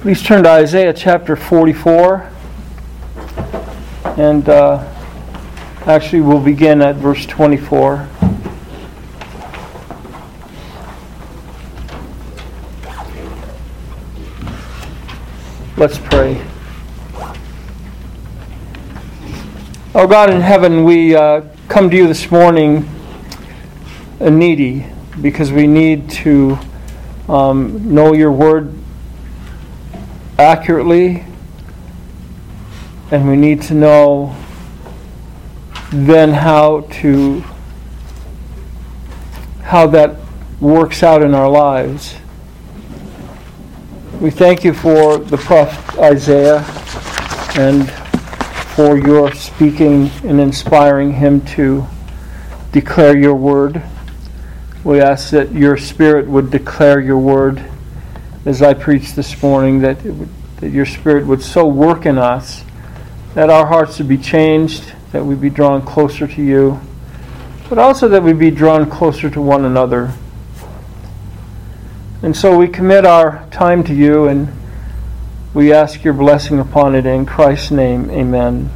Please turn to Isaiah chapter 44. And uh, actually, we'll begin at verse 24. Let's pray. Oh God in heaven, we uh, come to you this morning needy because we need to um, know your word accurately and we need to know then how to how that works out in our lives. We thank you for the prophet Isaiah and for your speaking and inspiring him to declare your word. We ask that your spirit would declare your word as I preached this morning, that, would, that your spirit would so work in us that our hearts would be changed, that we'd be drawn closer to you, but also that we'd be drawn closer to one another. And so we commit our time to you and we ask your blessing upon it in Christ's name. Amen.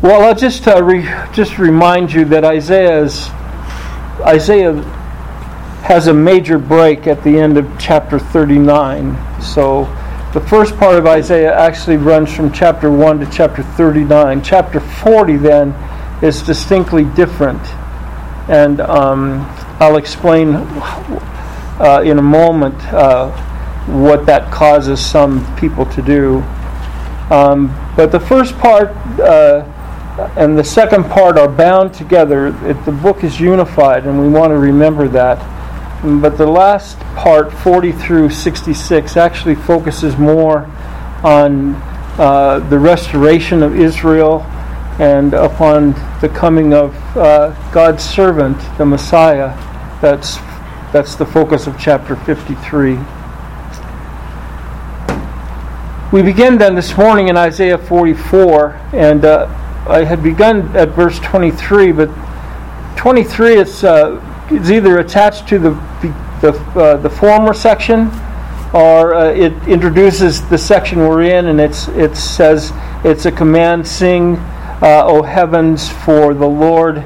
Well, I'll just uh, re- just remind you that Isaiah's Isaiah has a major break at the end of chapter 39. So the first part of Isaiah actually runs from chapter 1 to chapter 39. Chapter 40 then is distinctly different. And um, I'll explain uh, in a moment uh, what that causes some people to do. Um, but the first part uh, and the second part are bound together. It, the book is unified, and we want to remember that. But the last part, 40 through 66, actually focuses more on uh, the restoration of Israel and upon the coming of uh, God's servant, the Messiah. That's, that's the focus of chapter 53. We begin then this morning in Isaiah 44, and uh, I had begun at verse 23, but 23 is uh, either attached to the the, uh, the former section, or uh, it introduces the section we're in, and it's it says it's a command: "Sing, uh, O heavens, for the Lord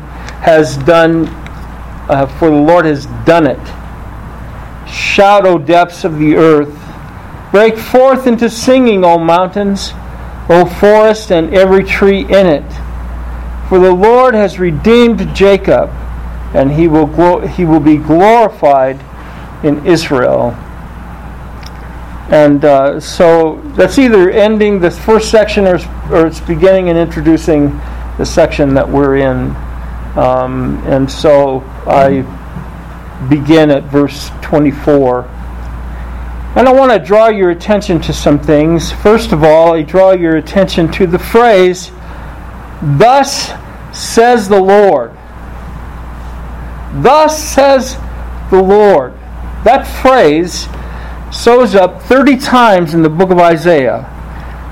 has done, uh, for the Lord has done it. Shout, O depths of the earth, break forth into singing, O mountains, O forest, and every tree in it. For the Lord has redeemed Jacob." and he will, glo- he will be glorified in Israel. And uh, so that's either ending the first section or, or it's beginning and introducing the section that we're in. Um, and so I begin at verse 24. And I want to draw your attention to some things. First of all, I draw your attention to the phrase, Thus says the Lord. Thus says the Lord. That phrase shows up 30 times in the book of Isaiah.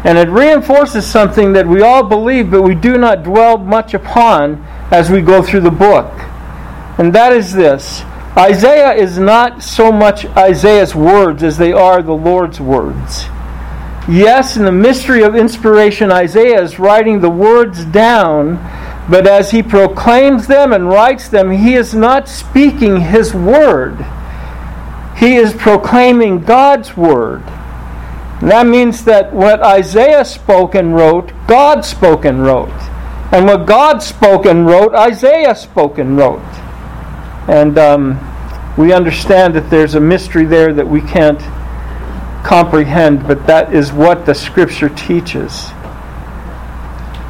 And it reinforces something that we all believe, but we do not dwell much upon as we go through the book. And that is this Isaiah is not so much Isaiah's words as they are the Lord's words. Yes, in the mystery of inspiration, Isaiah is writing the words down but as he proclaims them and writes them, he is not speaking his word. He is proclaiming God's word. And that means that what Isaiah spoke and wrote, God spoke and wrote. And what God spoke and wrote, Isaiah spoke and wrote. And um, we understand that there's a mystery there that we can't comprehend, but that is what the Scripture teaches.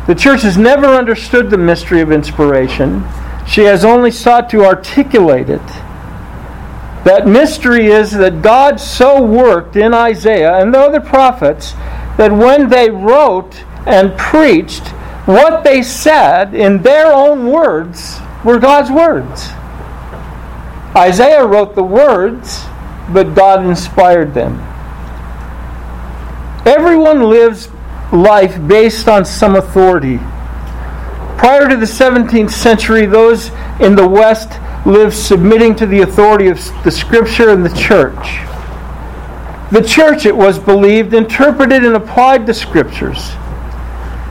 The church has never understood the mystery of inspiration. She has only sought to articulate it. That mystery is that God so worked in Isaiah and the other prophets that when they wrote and preached, what they said in their own words were God's words. Isaiah wrote the words, but God inspired them. Everyone lives life based on some authority. Prior to the 17th century, those in the West lived submitting to the authority of the Scripture and the church. The church, it was believed, interpreted and applied the Scriptures.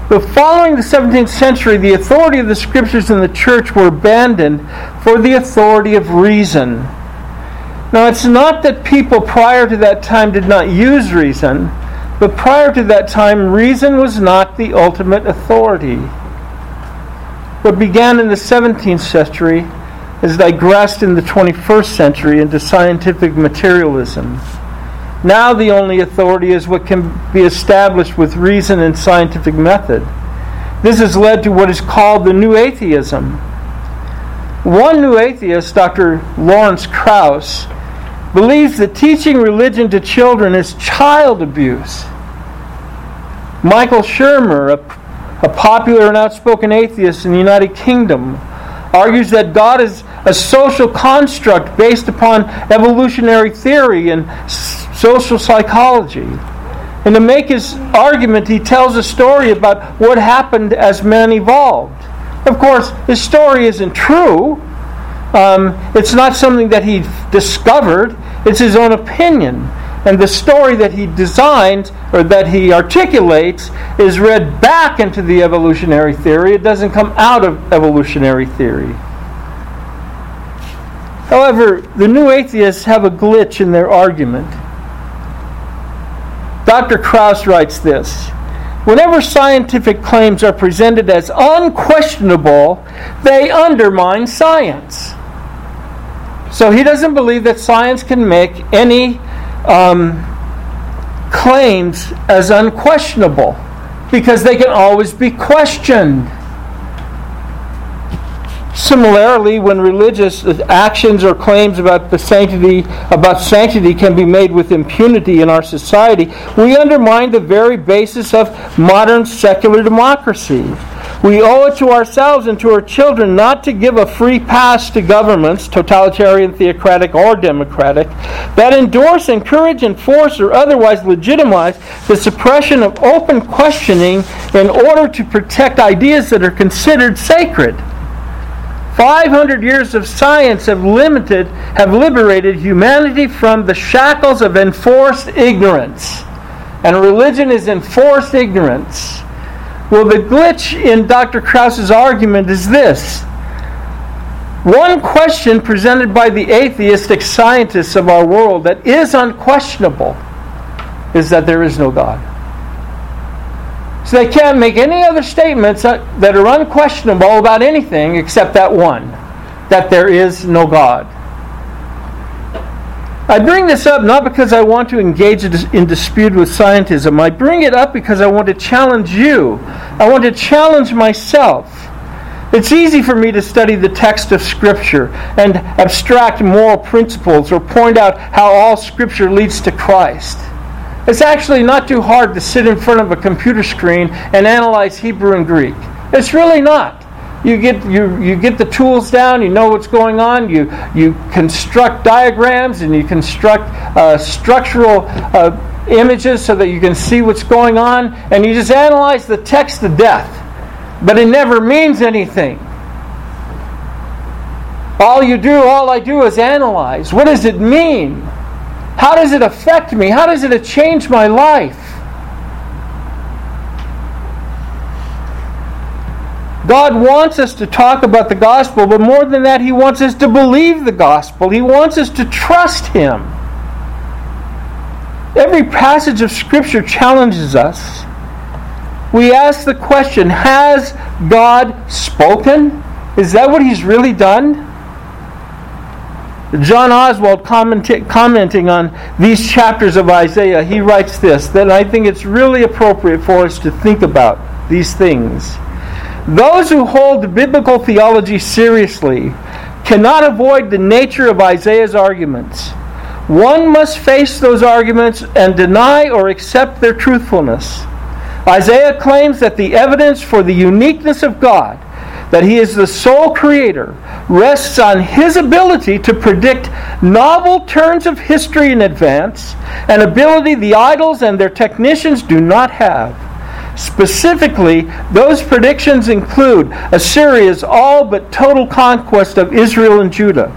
But following the 17th century, the authority of the Scriptures and the church were abandoned for the authority of reason. Now, it's not that people prior to that time did not use reason, but prior to that time, reason was not the ultimate authority. What began in the 17th century has digressed in the 21st century into scientific materialism. Now, the only authority is what can be established with reason and scientific method. This has led to what is called the New Atheism. One new atheist, Dr. Lawrence Krauss, believes that teaching religion to children is child abuse. Michael Shermer, a, a popular and outspoken atheist in the United Kingdom, argues that God is a social construct based upon evolutionary theory and social psychology. And to make his argument, he tells a story about what happened as man evolved. Of course, his story isn't true. Um, it's not something that he discovered, it's his own opinion. And the story that he designed or that he articulates is read back into the evolutionary theory. It doesn't come out of evolutionary theory. However, the new atheists have a glitch in their argument. Dr. Krauss writes this Whenever scientific claims are presented as unquestionable, they undermine science. So he doesn't believe that science can make any um, claims as unquestionable because they can always be questioned. Similarly, when religious actions or claims about the sanctity about sanctity can be made with impunity in our society, we undermine the very basis of modern secular democracy. We owe it to ourselves and to our children not to give a free pass to governments, totalitarian, theocratic, or democratic, that endorse, encourage, enforce, or otherwise legitimize the suppression of open questioning in order to protect ideas that are considered sacred. 500 years of science have limited have liberated humanity from the shackles of enforced ignorance and religion is enforced ignorance well, the glitch in Dr. Krauss's argument is this. One question presented by the atheistic scientists of our world that is unquestionable is that there is no God. So they can't make any other statements that are unquestionable about anything except that one that there is no God. I bring this up not because I want to engage in dispute with scientism. I bring it up because I want to challenge you. I want to challenge myself. It's easy for me to study the text of Scripture and abstract moral principles or point out how all Scripture leads to Christ. It's actually not too hard to sit in front of a computer screen and analyze Hebrew and Greek. It's really not. You get you you get the tools down you know what's going on you you construct diagrams and you construct uh, structural uh, images so that you can see what's going on and you just analyze the text to death. But it never means anything. All you do all i do is analyze. What does it mean how does it affect me how does it change my life God wants us to talk about the gospel, but more than that, He wants us to believe the gospel. He wants us to trust Him. Every passage of Scripture challenges us. We ask the question Has God spoken? Is that what He's really done? John Oswalt commenting on these chapters of Isaiah, he writes this that I think it's really appropriate for us to think about these things. Those who hold biblical theology seriously cannot avoid the nature of Isaiah's arguments. One must face those arguments and deny or accept their truthfulness. Isaiah claims that the evidence for the uniqueness of God, that he is the sole creator, rests on his ability to predict novel turns of history in advance, an ability the idols and their technicians do not have. Specifically, those predictions include Assyria's all but total conquest of Israel and Judah,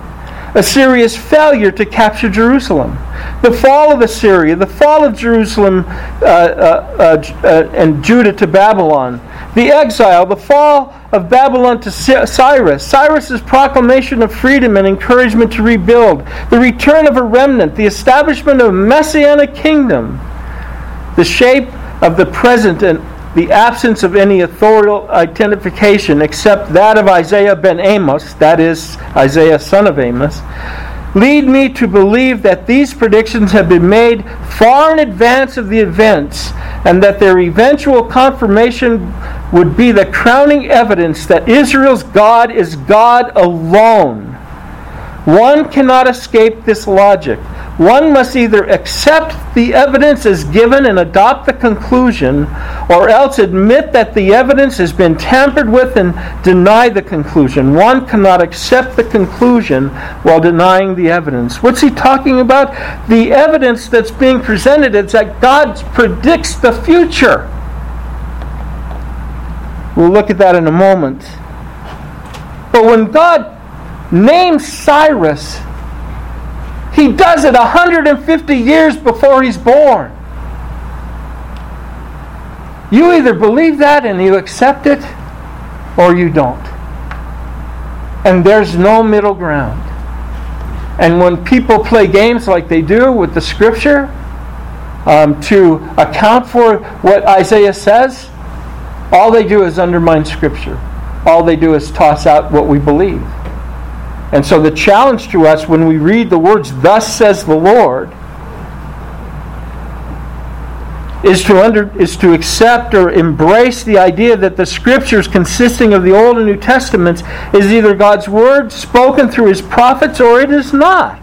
Assyria's failure to capture Jerusalem, the fall of Assyria, the fall of Jerusalem uh, uh, uh, uh and Judah to Babylon, the exile, the fall of Babylon to Cyrus, Cyrus's proclamation of freedom and encouragement to rebuild, the return of a remnant, the establishment of a messianic kingdom, the shape of the present and the absence of any authorial identification except that of Isaiah ben Amos, that is, Isaiah son of Amos, lead me to believe that these predictions have been made far in advance of the events and that their eventual confirmation would be the crowning evidence that Israel's God is God alone. One cannot escape this logic. One must either accept the evidence as given and adopt the conclusion, or else admit that the evidence has been tampered with and deny the conclusion. One cannot accept the conclusion while denying the evidence. What's he talking about? The evidence that's being presented is that God predicts the future. We'll look at that in a moment. But when God names Cyrus, he does it 150 years before he's born. You either believe that and you accept it, or you don't. And there's no middle ground. And when people play games like they do with the scripture um, to account for what Isaiah says, all they do is undermine scripture. All they do is toss out what we believe. And so the challenge to us when we read the words, Thus says the Lord, is to under, is to accept or embrace the idea that the scriptures consisting of the Old and New Testaments is either God's word spoken through his prophets or it is not.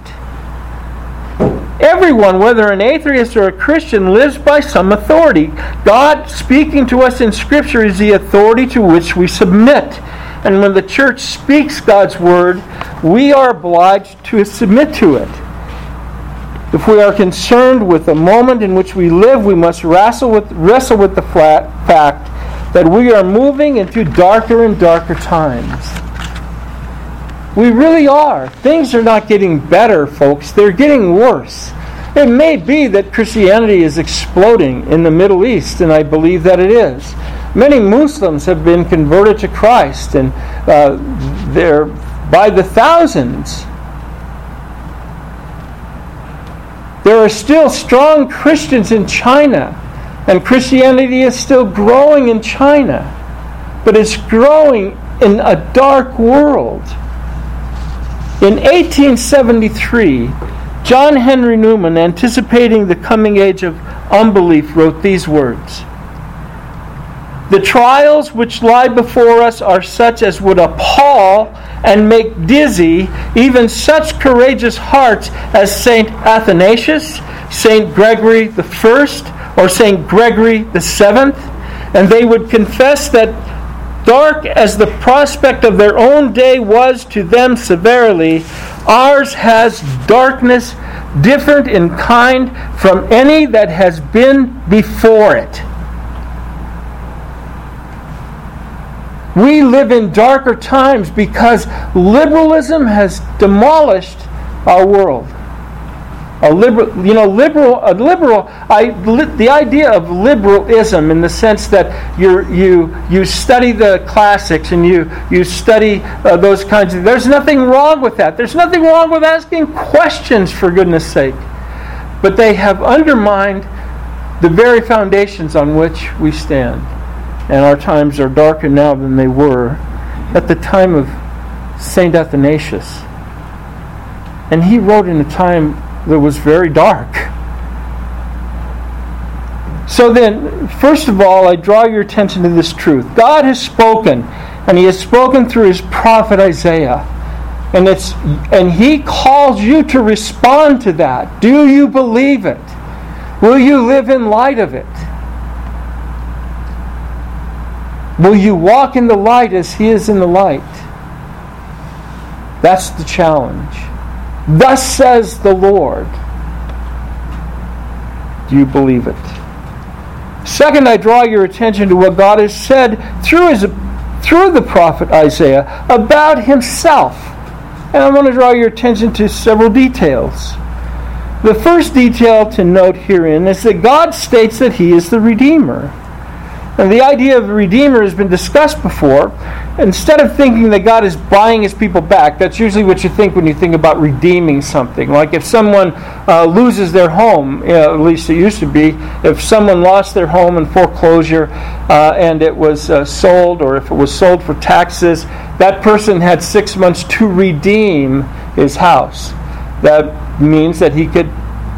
Everyone, whether an atheist or a Christian, lives by some authority. God speaking to us in Scripture is the authority to which we submit. And when the church speaks God's word, we are obliged to submit to it. If we are concerned with the moment in which we live, we must wrestle with, wrestle with the fact that we are moving into darker and darker times. We really are. Things are not getting better, folks. They're getting worse. It may be that Christianity is exploding in the Middle East, and I believe that it is. Many Muslims have been converted to Christ, and uh, they're by the thousands. There are still strong Christians in China, and Christianity is still growing in China, but it's growing in a dark world. In 1873, John Henry Newman, anticipating the coming age of unbelief, wrote these words the trials which lie before us are such as would appall and make dizzy even such courageous hearts as St. Athanasius, St. Gregory the First, or St. Gregory the Seventh, and they would confess that dark as the prospect of their own day was to them severely, ours has darkness different in kind from any that has been before it. We live in darker times because liberalism has demolished our world. A liberal, you know, liberal, a liberal. I, li, the idea of liberalism, in the sense that you you you study the classics and you you study uh, those kinds of. There's nothing wrong with that. There's nothing wrong with asking questions, for goodness sake. But they have undermined the very foundations on which we stand and our times are darker now than they were at the time of St. Athanasius. And he wrote in a time that was very dark. So then, first of all, I draw your attention to this truth. God has spoken, and he has spoken through his prophet Isaiah. And it's and he calls you to respond to that. Do you believe it? Will you live in light of it? Will you walk in the light as He is in the light? That's the challenge. Thus says the Lord. Do you believe it? Second, I draw your attention to what God has said through, his, through the prophet Isaiah about himself. And I want to draw your attention to several details. The first detail to note herein is that God states that he is the Redeemer. And the idea of the Redeemer has been discussed before. Instead of thinking that God is buying his people back, that's usually what you think when you think about redeeming something. Like if someone uh, loses their home, you know, at least it used to be, if someone lost their home in foreclosure uh, and it was uh, sold, or if it was sold for taxes, that person had six months to redeem his house. That means that he could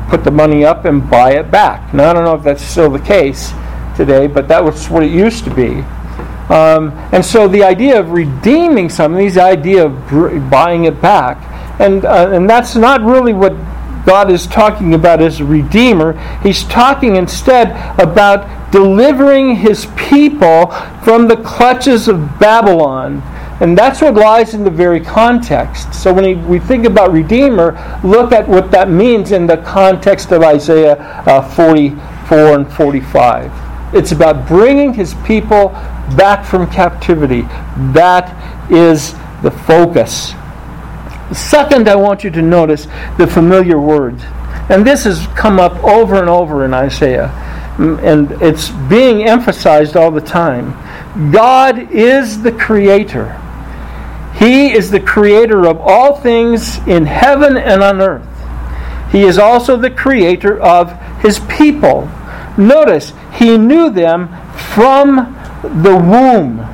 put the money up and buy it back. Now, I don't know if that's still the case today, but that was what it used to be. Um, and so the idea of redeeming something, is the idea of br- buying it back, and uh, and that's not really what God is talking about as a redeemer. He's talking instead about delivering his people from the clutches of Babylon. And that's what lies in the very context. So when we think about Redeemer, look at what that means in the context of Isaiah uh, 44 and 45. It's about bringing his people back from captivity. That is the focus. Second, I want you to notice the familiar words. And this has come up over and over in Isaiah. Mm, and it's being emphasized all the time. God is the creator. He is the creator of all things in heaven and on earth. He is also the creator of his people. Notice, he knew them from the womb.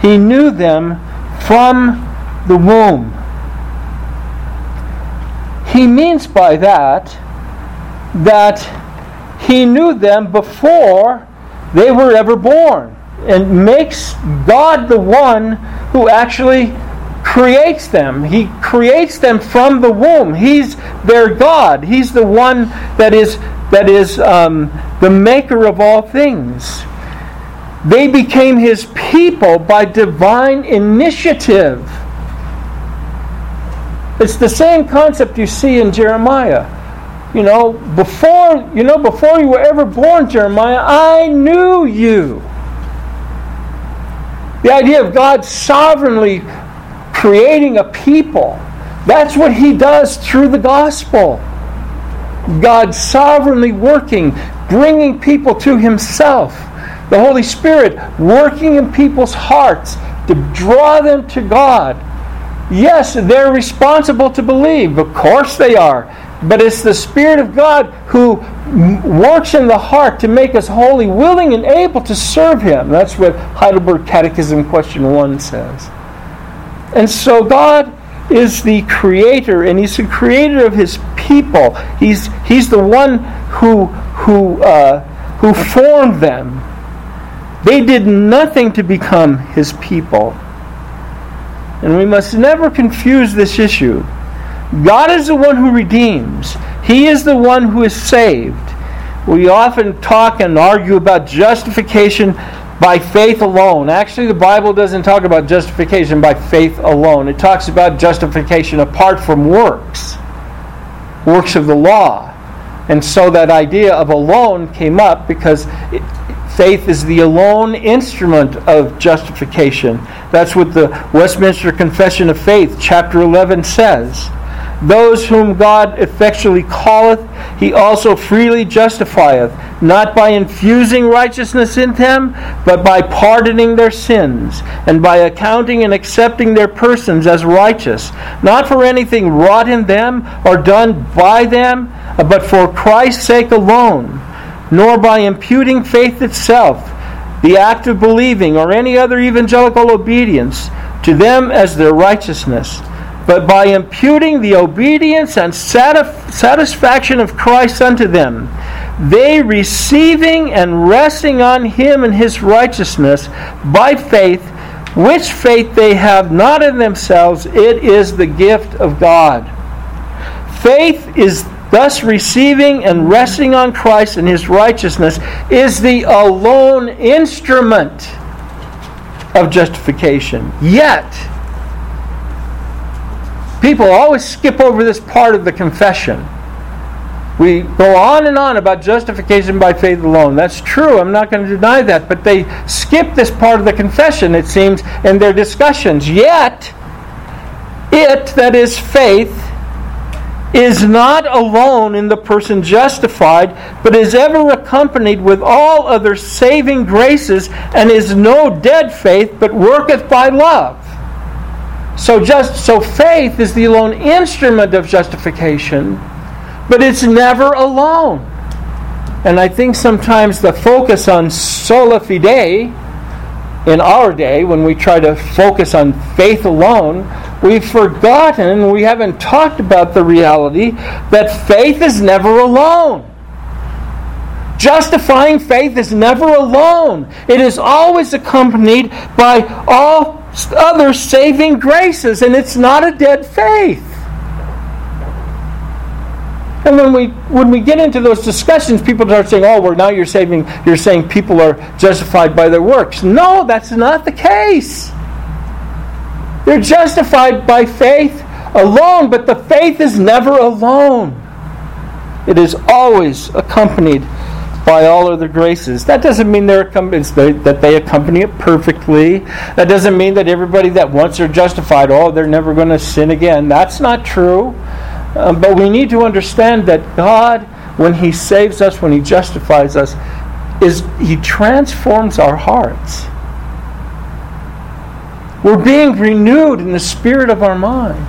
He knew them from the womb. He means by that that he knew them before they were ever born and makes God the one who actually creates them. He creates them from the womb. He's their God. He's the one that is that is um, the maker of all things. They became his people by divine initiative. It's the same concept you see in Jeremiah. You know, before you know, before you were ever born, Jeremiah, I knew you. The idea of God sovereignly creating a people. That's what he does through the gospel. God sovereignly working, bringing people to Himself. The Holy Spirit working in people's hearts to draw them to God. Yes, they're responsible to believe. Of course they are. But it's the Spirit of God who works in the heart to make us holy, willing, and able to serve Him. That's what Heidelberg Catechism Question 1 says. And so God is the creator, and He's the creator of His people. He's, he's the one who, who, uh, who formed them. They did nothing to become His people. And we must never confuse this issue. God is the one who redeems, He is the one who is saved. We often talk and argue about justification by faith alone. Actually, the Bible doesn't talk about justification by faith alone, it talks about justification apart from works works of the law. And so that idea of alone came up because it, faith is the alone instrument of justification. That's what the Westminster Confession of Faith, chapter 11, says. Those whom God effectually calleth, he also freely justifieth, not by infusing righteousness in them, but by pardoning their sins, and by accounting and accepting their persons as righteous, not for anything wrought in them or done by them, but for Christ's sake alone, nor by imputing faith itself, the act of believing, or any other evangelical obedience, to them as their righteousness but by imputing the obedience and satisfaction of Christ unto them, they receiving and resting on him and his righteousness by faith, which faith they have not in themselves, it is the gift of God. Faith is thus receiving and resting on Christ and his righteousness is the alone instrument of justification. Yet, People always skip over this part of the confession. We go on and on about justification by faith alone. That's true. I'm not going to deny that. But they skip this part of the confession, it seems, in their discussions. Yet, it, that is faith, is not alone in the person justified, but is ever accompanied with all other saving graces, and is no dead faith, but worketh by love. So just so faith is the alone instrument of justification but it's never alone. And I think sometimes the focus on sola fide in our day, when we try to focus on faith alone, we've forgotten, we haven't talked about the reality that faith is never alone. Justifying faith is never alone. It is always accompanied by all other saving graces, and it's not a dead faith. And when we when we get into those discussions, people start saying, "Oh, well, now you're saving. You're saying people are justified by their works." No, that's not the case. They're justified by faith alone, but the faith is never alone. It is always accompanied by all other graces. That doesn't mean they're that they accompany it perfectly. That doesn't mean that everybody that once they're justified, oh, they're never going to sin again. That's not true. Um, but we need to understand that God, when He saves us, when He justifies us, is He transforms our hearts. We're being renewed in the spirit of our mind.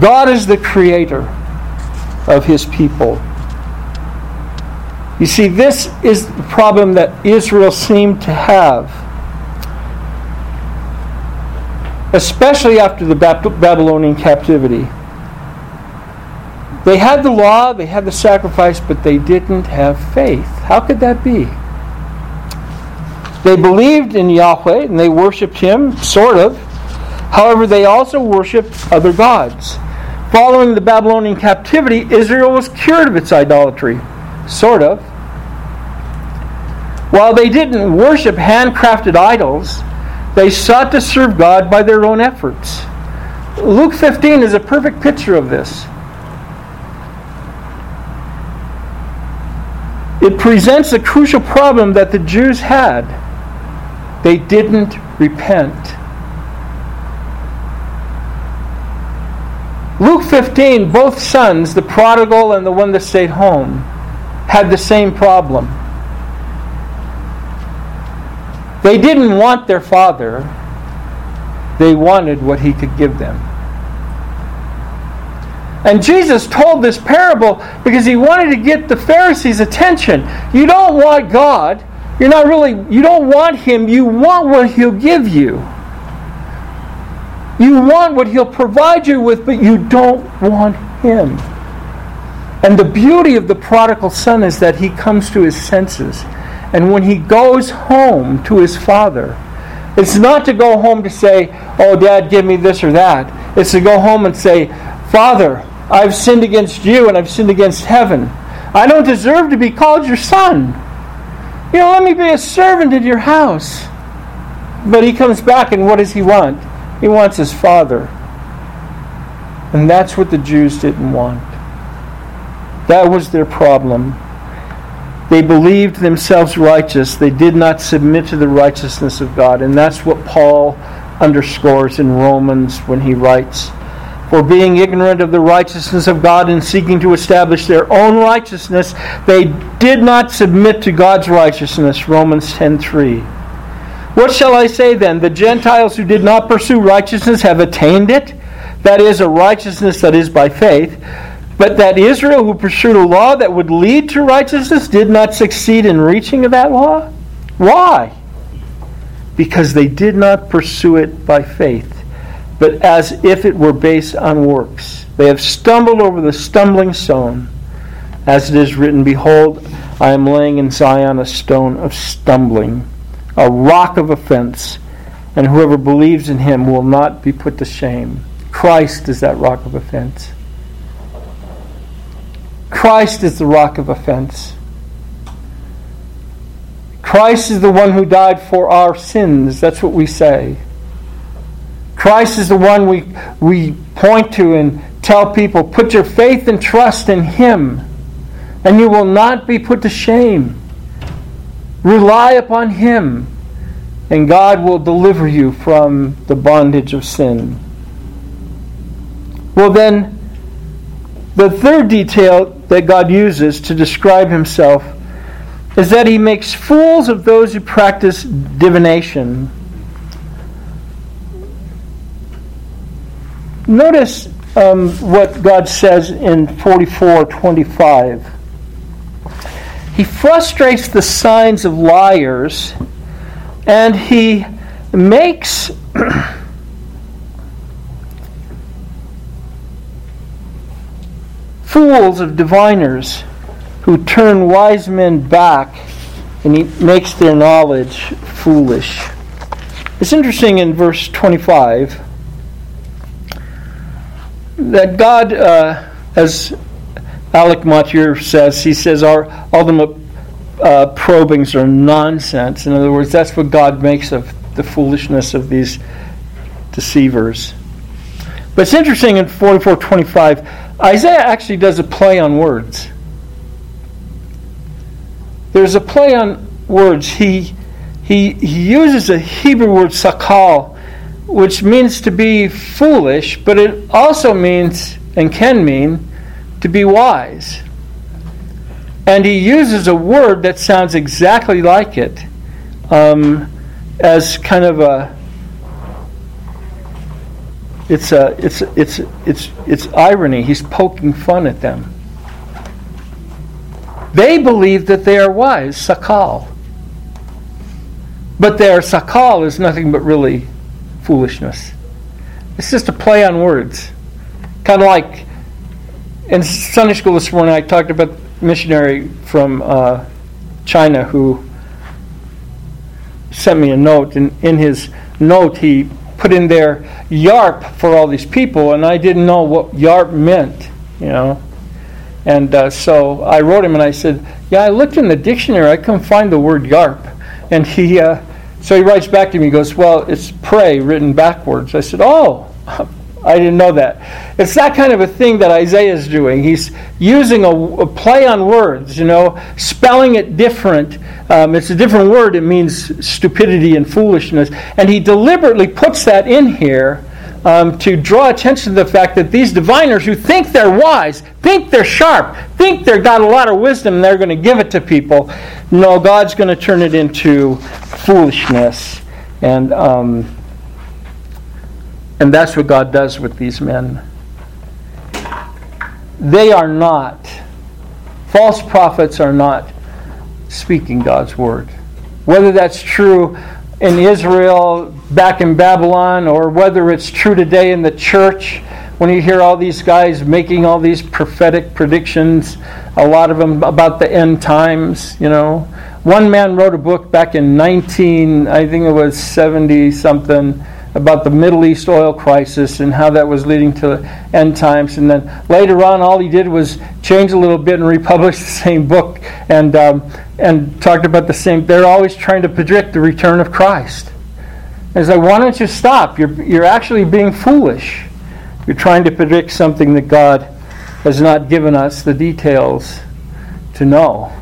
God is the creator of his people. You see, this is the problem that Israel seemed to have especially after the Babylonian captivity. They had the law, they had the sacrifice, but they didn't have faith. How could that be? They believed in Yahweh and they worshiped Him, sort of. However, they also worshiped other gods. Following the Babylonian captivity, Israel was cured of its idolatry, sort of. While they didn't worship handcrafted idols, they sought to serve God by their own efforts. Luke 15 is a perfect picture of this. It presents a crucial problem that the Jews had. They didn't repent. Luke 15, both sons, the prodigal and the one that stayed home, had the same problem. They didn't want their father, they wanted what he could give them. And Jesus told this parable because he wanted to get the Pharisees' attention. You don't want God. You're not really, you don't want him. You want what he'll give you. You want what he'll provide you with, but you don't want him. And the beauty of the prodigal son is that he comes to his senses. And when he goes home to his father, it's not to go home to say, Oh, dad, give me this or that. It's to go home and say, Father, I've sinned against you and I've sinned against heaven. I don't deserve to be called your son. You know, let me be a servant in your house. But he comes back, and what does he want? He wants his father. And that's what the Jews didn't want. That was their problem. They believed themselves righteous. They did not submit to the righteousness of God. And that's what Paul underscores in Romans when he writes For being ignorant of the righteousness of God and seeking to establish their own righteousness, they did not submit to God's righteousness. Romans 10:3. What shall I say then? The Gentiles who did not pursue righteousness have attained it, that is, a righteousness that is by faith. But that Israel, who pursued a law that would lead to righteousness, did not succeed in reaching that law? Why? Because they did not pursue it by faith, but as if it were based on works. They have stumbled over the stumbling stone. As it is written, Behold, I am laying in Zion a stone of stumbling, a rock of offense, and whoever believes in him will not be put to shame. Christ is that rock of offense. Christ is the rock of offense. Christ is the one who died for our sins. That's what we say. Christ is the one we, we point to and tell people put your faith and trust in Him, and you will not be put to shame. Rely upon Him, and God will deliver you from the bondage of sin. Well, then, the third detail that God uses to describe Himself is that He makes fools of those who practice divination. Notice um, what God says in 44:25. He frustrates the signs of liars, and he makes fools of diviners who turn wise men back, and he makes their knowledge foolish. It's interesting in verse 25 that God, uh, as Alec Motyer says, he says our ultimate uh, probings are nonsense. In other words, that's what God makes of the foolishness of these deceivers. But it's interesting in 44:25, Isaiah actually does a play on words. There's a play on words. He he, he uses a Hebrew word sakal, which means to be foolish, but it also means and can mean to be wise. And he uses a word that sounds exactly like it um, as kind of a. It's a it's it's it's it's irony. He's poking fun at them. They believe that they are wise, sakal. But their sakal is nothing but really foolishness. It's just a play on words. Kind of like in Sunday school this morning, I talked about a missionary from uh, China who sent me a note, and in his note, he put in there YARP for all these people, and I didn't know what YARP meant, you know. And uh, so I wrote him and I said, Yeah, I looked in the dictionary, I couldn't find the word YARP. And he, uh, so he writes back to me, he goes, Well, it's pray written backwards. I said, Oh, I didn't know that. It's that kind of a thing that Isaiah is doing. He's using a, a play on words, you know, spelling it different. Um, it's a different word, it means stupidity and foolishness. And he deliberately puts that in here um, to draw attention to the fact that these diviners who think they're wise, think they're sharp, think they've got a lot of wisdom and they're going to give it to people, no, God's going to turn it into foolishness. And, um, and that's what God does with these men. They are not, false prophets are not speaking God's word. Whether that's true in Israel, back in Babylon, or whether it's true today in the church, when you hear all these guys making all these prophetic predictions, a lot of them about the end times, you know. One man wrote a book back in 19, I think it was 70 something, about the Middle East oil crisis and how that was leading to end times. And then later on, all he did was change a little bit and republish the same book and um, and talked about the same. They're always trying to predict the return of Christ. It's like, why don't you stop? You're you're actually being foolish. You're trying to predict something that God has not given us the details to know.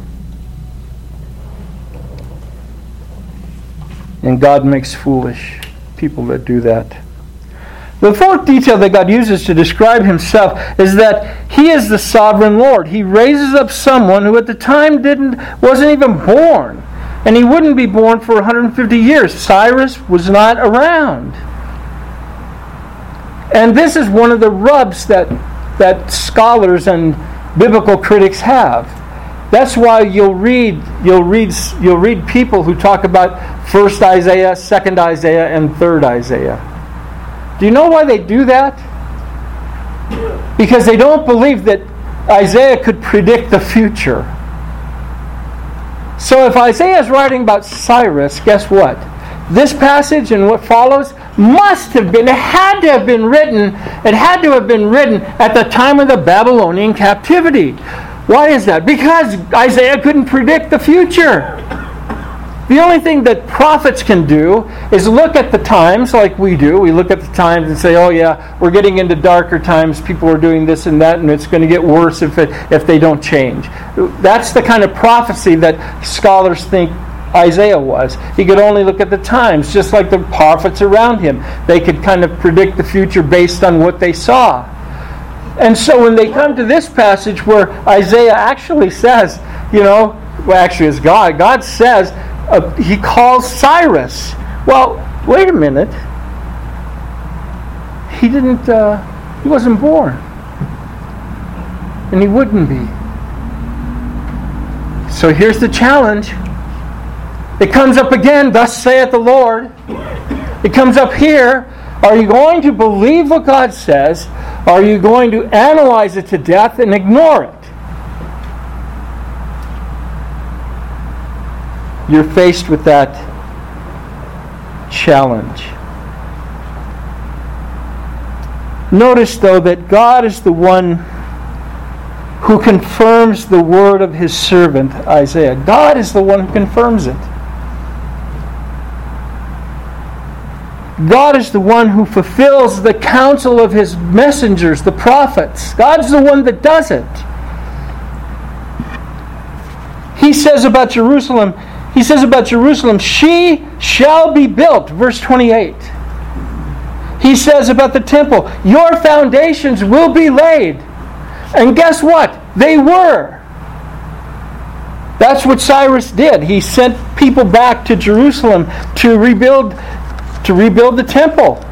And God makes foolish people that do that. The fourth detail that God uses to describe himself is that he is the sovereign Lord. He raises up someone who at the time didn't wasn't even born. And he wouldn't be born for 150 years. Cyrus was not around. And this is one of the rubs that that scholars and biblical critics have. That's why you'll read you'll read you'll read people who talk about first Isaiah, second Isaiah, and third Isaiah. Do you know why they do that? Because they don't believe that Isaiah could predict the future. So if Isaiah is writing about Cyrus, guess what? This passage and what follows must have been, it had to have been written, it had to have been written at the time of the Babylonian captivity. Why is that? Because Isaiah couldn't predict the future. The only thing that prophets can do is look at the times like we do. We look at the times and say, oh, yeah, we're getting into darker times. People are doing this and that, and it's going to get worse if, it, if they don't change. That's the kind of prophecy that scholars think Isaiah was. He could only look at the times, just like the prophets around him. They could kind of predict the future based on what they saw. And so when they come to this passage where Isaiah actually says, you know, well, actually, it's God. God says, uh, he calls Cyrus. Well, wait a minute. He didn't, uh, he wasn't born. And he wouldn't be. So here's the challenge. It comes up again, thus saith the Lord. It comes up here. Are you going to believe what God says? Are you going to analyze it to death and ignore it? you're faced with that challenge. Notice, though, that God is the one who confirms the word of his servant Isaiah. God is the one who confirms it. God is the one who fulfills the counsel of his messengers, the prophets. God is the one that does it. He says about Jerusalem, he says about Jerusalem, she shall be built. Verse 28. He says about the temple, your foundations will be laid. And guess what? They were. That's what Cyrus did. He sent people back to Jerusalem to rebuild to rebuild the temple.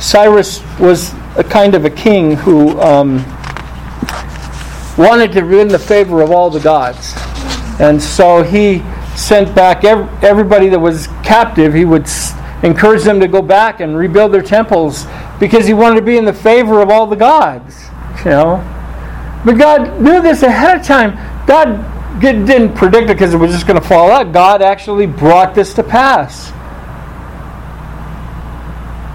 Cyrus was a kind of a king who um, wanted to win the favor of all the gods. And so he sent back everybody that was captive. He would encourage them to go back and rebuild their temples because he wanted to be in the favor of all the gods. You know, but God knew this ahead of time. God didn't predict it because it was just going to fall out. God actually brought this to pass.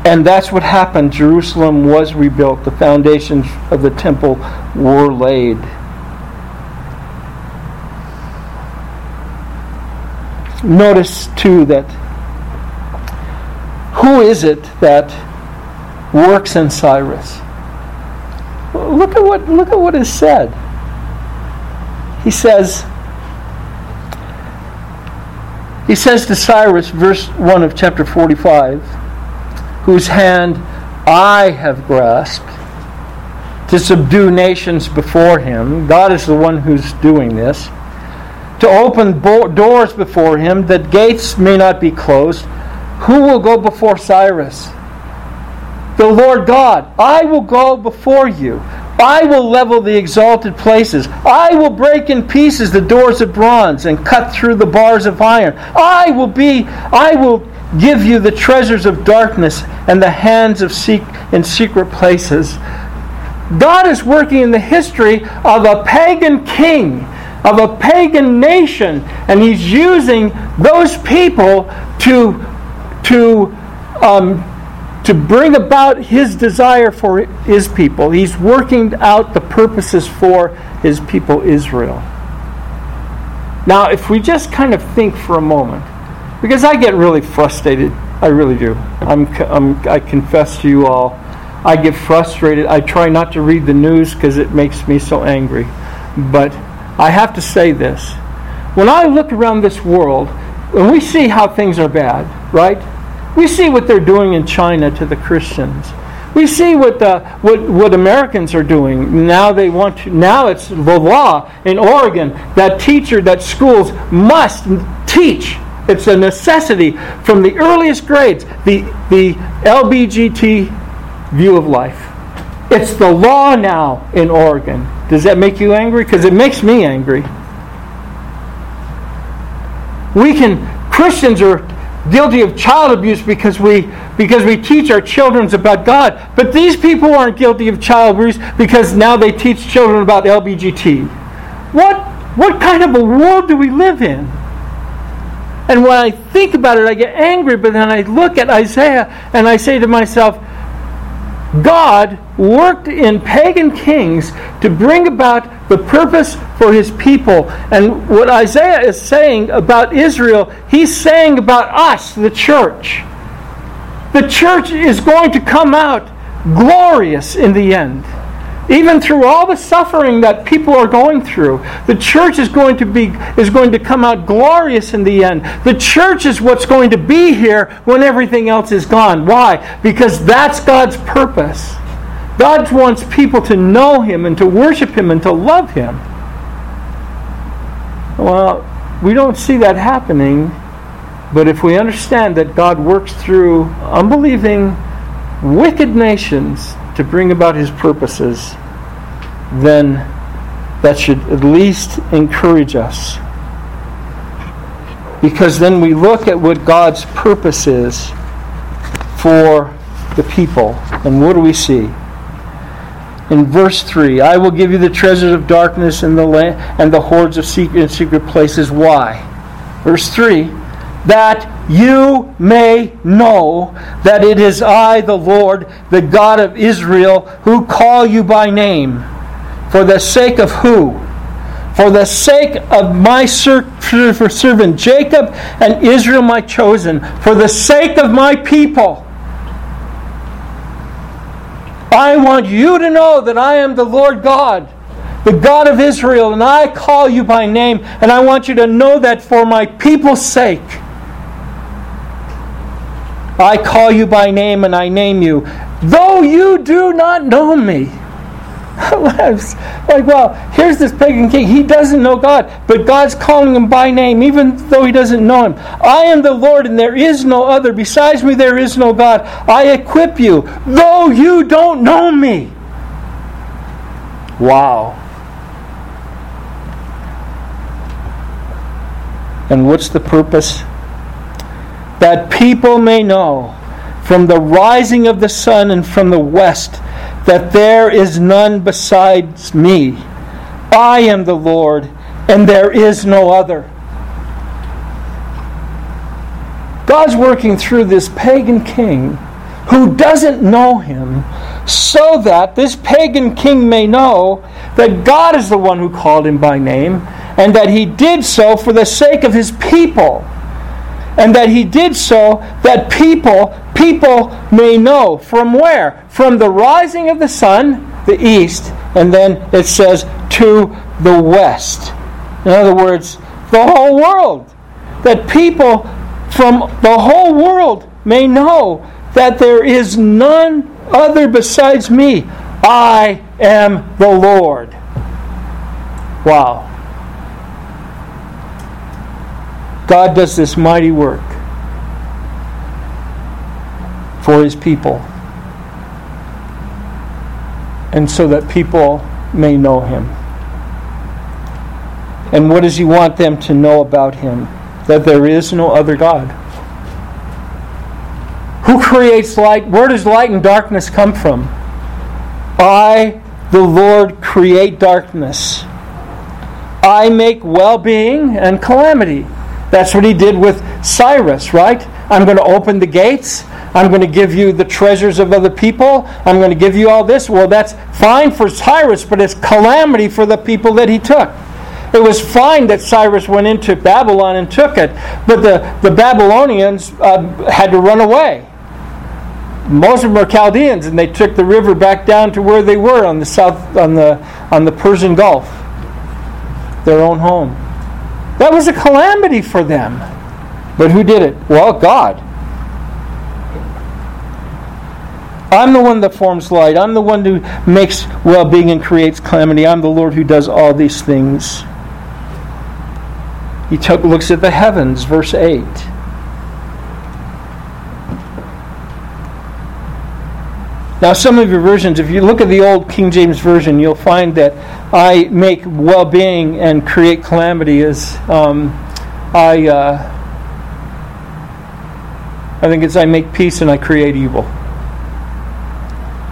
And that's what happened. Jerusalem was rebuilt. The foundations of the temple were laid. Notice too that who is it that works in Cyrus? Look at what look at what is said. He says he says to Cyrus, verse 1 of chapter 45, whose hand I have grasped to subdue nations before him. God is the one who's doing this to open bo- doors before him, that gates may not be closed. Who will go before Cyrus? The Lord God. I will go before you. I will level the exalted places. I will break in pieces the doors of bronze and cut through the bars of iron. I will be, I will give you the treasures of darkness and the hands of seek in secret places. God is working in the history of a pagan king of a pagan nation, and he's using those people to, to, um, to bring about his desire for his people. He's working out the purposes for his people, Israel. Now, if we just kind of think for a moment, because I get really frustrated, I really do. I'm, I'm, I confess to you all, I get frustrated. I try not to read the news because it makes me so angry. But I have to say this. When I look around this world, and we see how things are bad, right? We see what they're doing in China to the Christians. We see what, the, what, what Americans are doing. Now they want to, now it's the law in Oregon that teacher, that schools must teach. It's a necessity from the earliest grades, the, the LBGT view of life. It's the law now in Oregon. Does that make you angry? Because it makes me angry. We can, Christians are guilty of child abuse because we because we teach our children about God. But these people aren't guilty of child abuse because now they teach children about LBGT. What what kind of a world do we live in? And when I think about it, I get angry, but then I look at Isaiah and I say to myself, God worked in pagan kings to bring about the purpose for his people. And what Isaiah is saying about Israel, he's saying about us, the church. The church is going to come out glorious in the end. Even through all the suffering that people are going through, the church is going to be is going to come out glorious in the end. The church is what's going to be here when everything else is gone. Why? Because that's God's purpose. God wants people to know him and to worship him and to love him. Well, we don't see that happening, but if we understand that God works through unbelieving wicked nations to bring about his purposes, then that should at least encourage us. Because then we look at what God's purpose is for the people. And what do we see? In verse 3, I will give you the treasures of darkness and the land and the hoards of secret secret places. Why? Verse 3 that you may know that it is I, the Lord, the God of Israel, who call you by name. For the sake of who? For the sake of my servant Jacob and Israel, my chosen. For the sake of my people. I want you to know that I am the Lord God, the God of Israel, and I call you by name, and I want you to know that for my people's sake. I call you by name and I name you, though you do not know me. like, well, here's this pagan king. He doesn't know God, but God's calling him by name, even though he doesn't know him. I am the Lord, and there is no other. Besides me, there is no God. I equip you, though you don't know me. Wow. And what's the purpose? That people may know from the rising of the sun and from the west that there is none besides me. I am the Lord, and there is no other. God's working through this pagan king who doesn't know him so that this pagan king may know that God is the one who called him by name and that he did so for the sake of his people and that he did so that people people may know from where? From the rising of the sun the east and then it says to the west. In other words the whole world. That people from the whole world may know that there is none other besides me. I am the lord. Wow God does this mighty work for his people. And so that people may know him. And what does he want them to know about him? That there is no other God. Who creates light? Where does light and darkness come from? I, the Lord, create darkness. I make well being and calamity. That's what he did with Cyrus, right? I'm going to open the gates. I'm going to give you the treasures of other people. I'm going to give you all this. Well, that's fine for Cyrus, but it's calamity for the people that he took. It was fine that Cyrus went into Babylon and took it, but the, the Babylonians uh, had to run away. Most of them are Chaldeans, and they took the river back down to where they were on the south on the on the Persian Gulf, their own home. That was a calamity for them. But who did it? Well, God. I'm the one that forms light. I'm the one who makes well being and creates calamity. I'm the Lord who does all these things. He took, looks at the heavens, verse 8. Now, some of your versions, if you look at the old King James Version, you'll find that I make well being and create calamity as um, I, uh, I think it's I make peace and I create evil.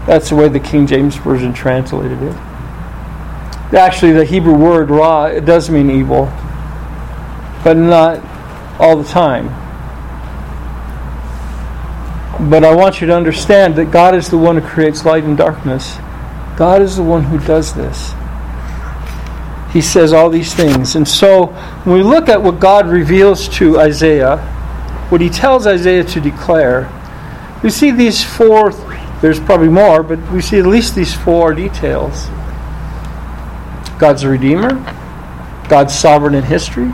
That's the way the King James Version translated it. Actually, the Hebrew word ra it does mean evil, but not all the time. But I want you to understand that God is the one who creates light and darkness. God is the one who does this. He says all these things. And so when we look at what God reveals to Isaiah, what he tells Isaiah to declare, we see these four, there's probably more, but we see at least these four details God's a Redeemer, God's sovereign in history,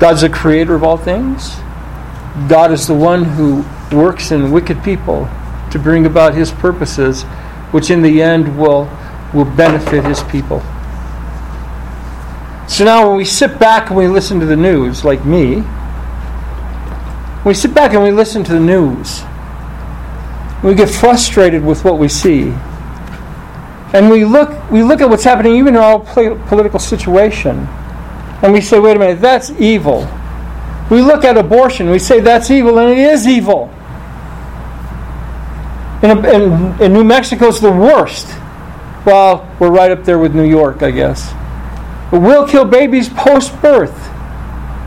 God's the creator of all things, God is the one who works in wicked people to bring about his purposes, which in the end will, will benefit his people. So now, when we sit back and we listen to the news, like me, we sit back and we listen to the news, we get frustrated with what we see, and we look, we look at what's happening even in our political situation, and we say, wait a minute, that's evil. We look at abortion, we say that's evil, and it is evil. In, in, in New Mexico, it's the worst. Well, we're right up there with New York, I guess. We'll kill babies post birth.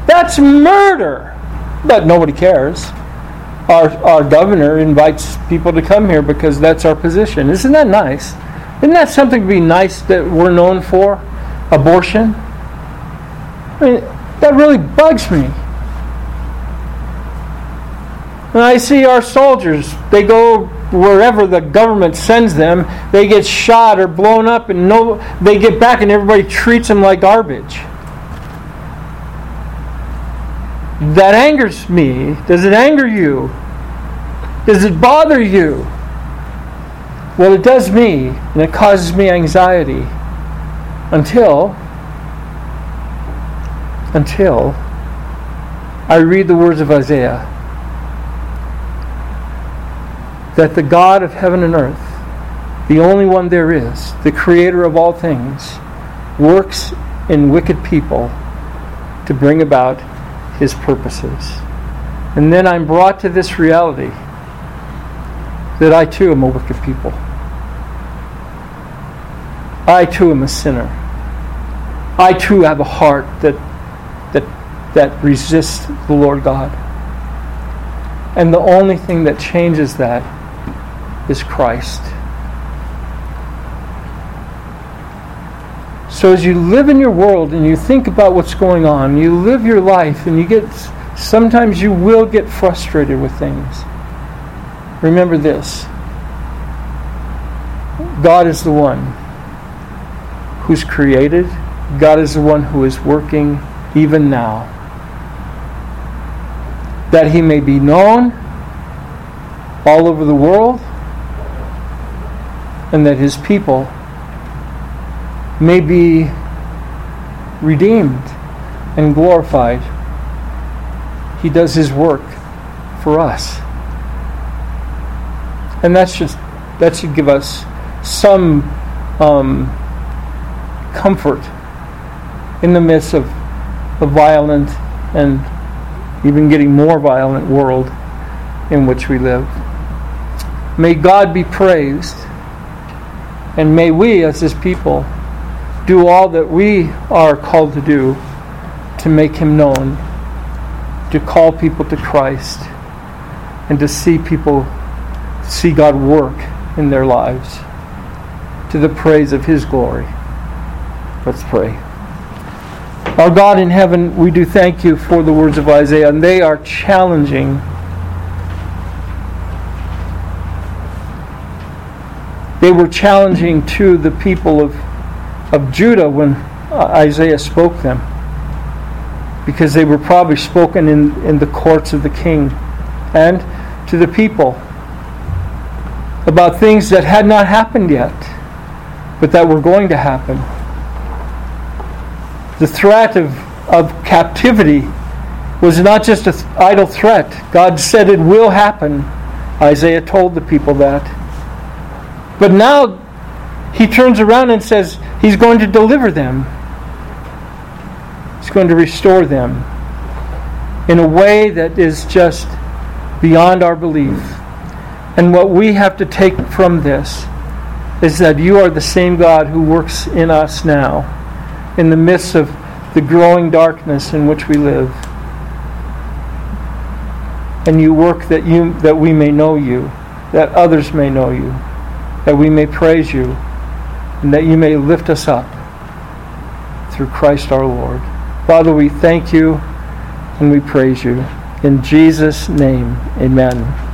That's murder. But nobody cares. Our, our governor invites people to come here because that's our position. Isn't that nice? Isn't that something to be nice that we're known for? Abortion? I mean, that really bugs me. When I see our soldiers, they go wherever the government sends them, they get shot or blown up, and no, they get back, and everybody treats them like garbage. That angers me. Does it anger you? Does it bother you? Well, it does me, and it causes me anxiety until until I read the words of Isaiah that the God of heaven and earth, the only one there is, the creator of all things, works in wicked people to bring about his purposes. And then I'm brought to this reality that I too am a wicked people. I too am a sinner. I too have a heart that that that resists the Lord God. And the only thing that changes that is Christ. So as you live in your world and you think about what's going on, you live your life and you get sometimes you will get frustrated with things. Remember this. God is the one who's created. God is the one who is working even now. That he may be known all over the world and that his people may be redeemed and glorified. He does his work for us. And that's just that should give us some um, comfort in the midst of a violent and even getting more violent world in which we live. May God be praised and may we, as His people, do all that we are called to do to make Him known, to call people to Christ, and to see people see God work in their lives to the praise of His glory. Let's pray. Our God in heaven, we do thank you for the words of Isaiah, and they are challenging They were challenging to the people of, of Judah when uh, Isaiah spoke them because they were probably spoken in, in the courts of the king and to the people about things that had not happened yet, but that were going to happen. The threat of, of captivity was not just an idle threat. God said it will happen. Isaiah told the people that. But now he turns around and says he's going to deliver them. He's going to restore them in a way that is just beyond our belief. And what we have to take from this is that you are the same God who works in us now, in the midst of the growing darkness in which we live. and you work that you that we may know you, that others may know you, that we may praise you, and that you may lift us up through Christ our Lord. Father, we thank you and we praise you. In Jesus' name, amen.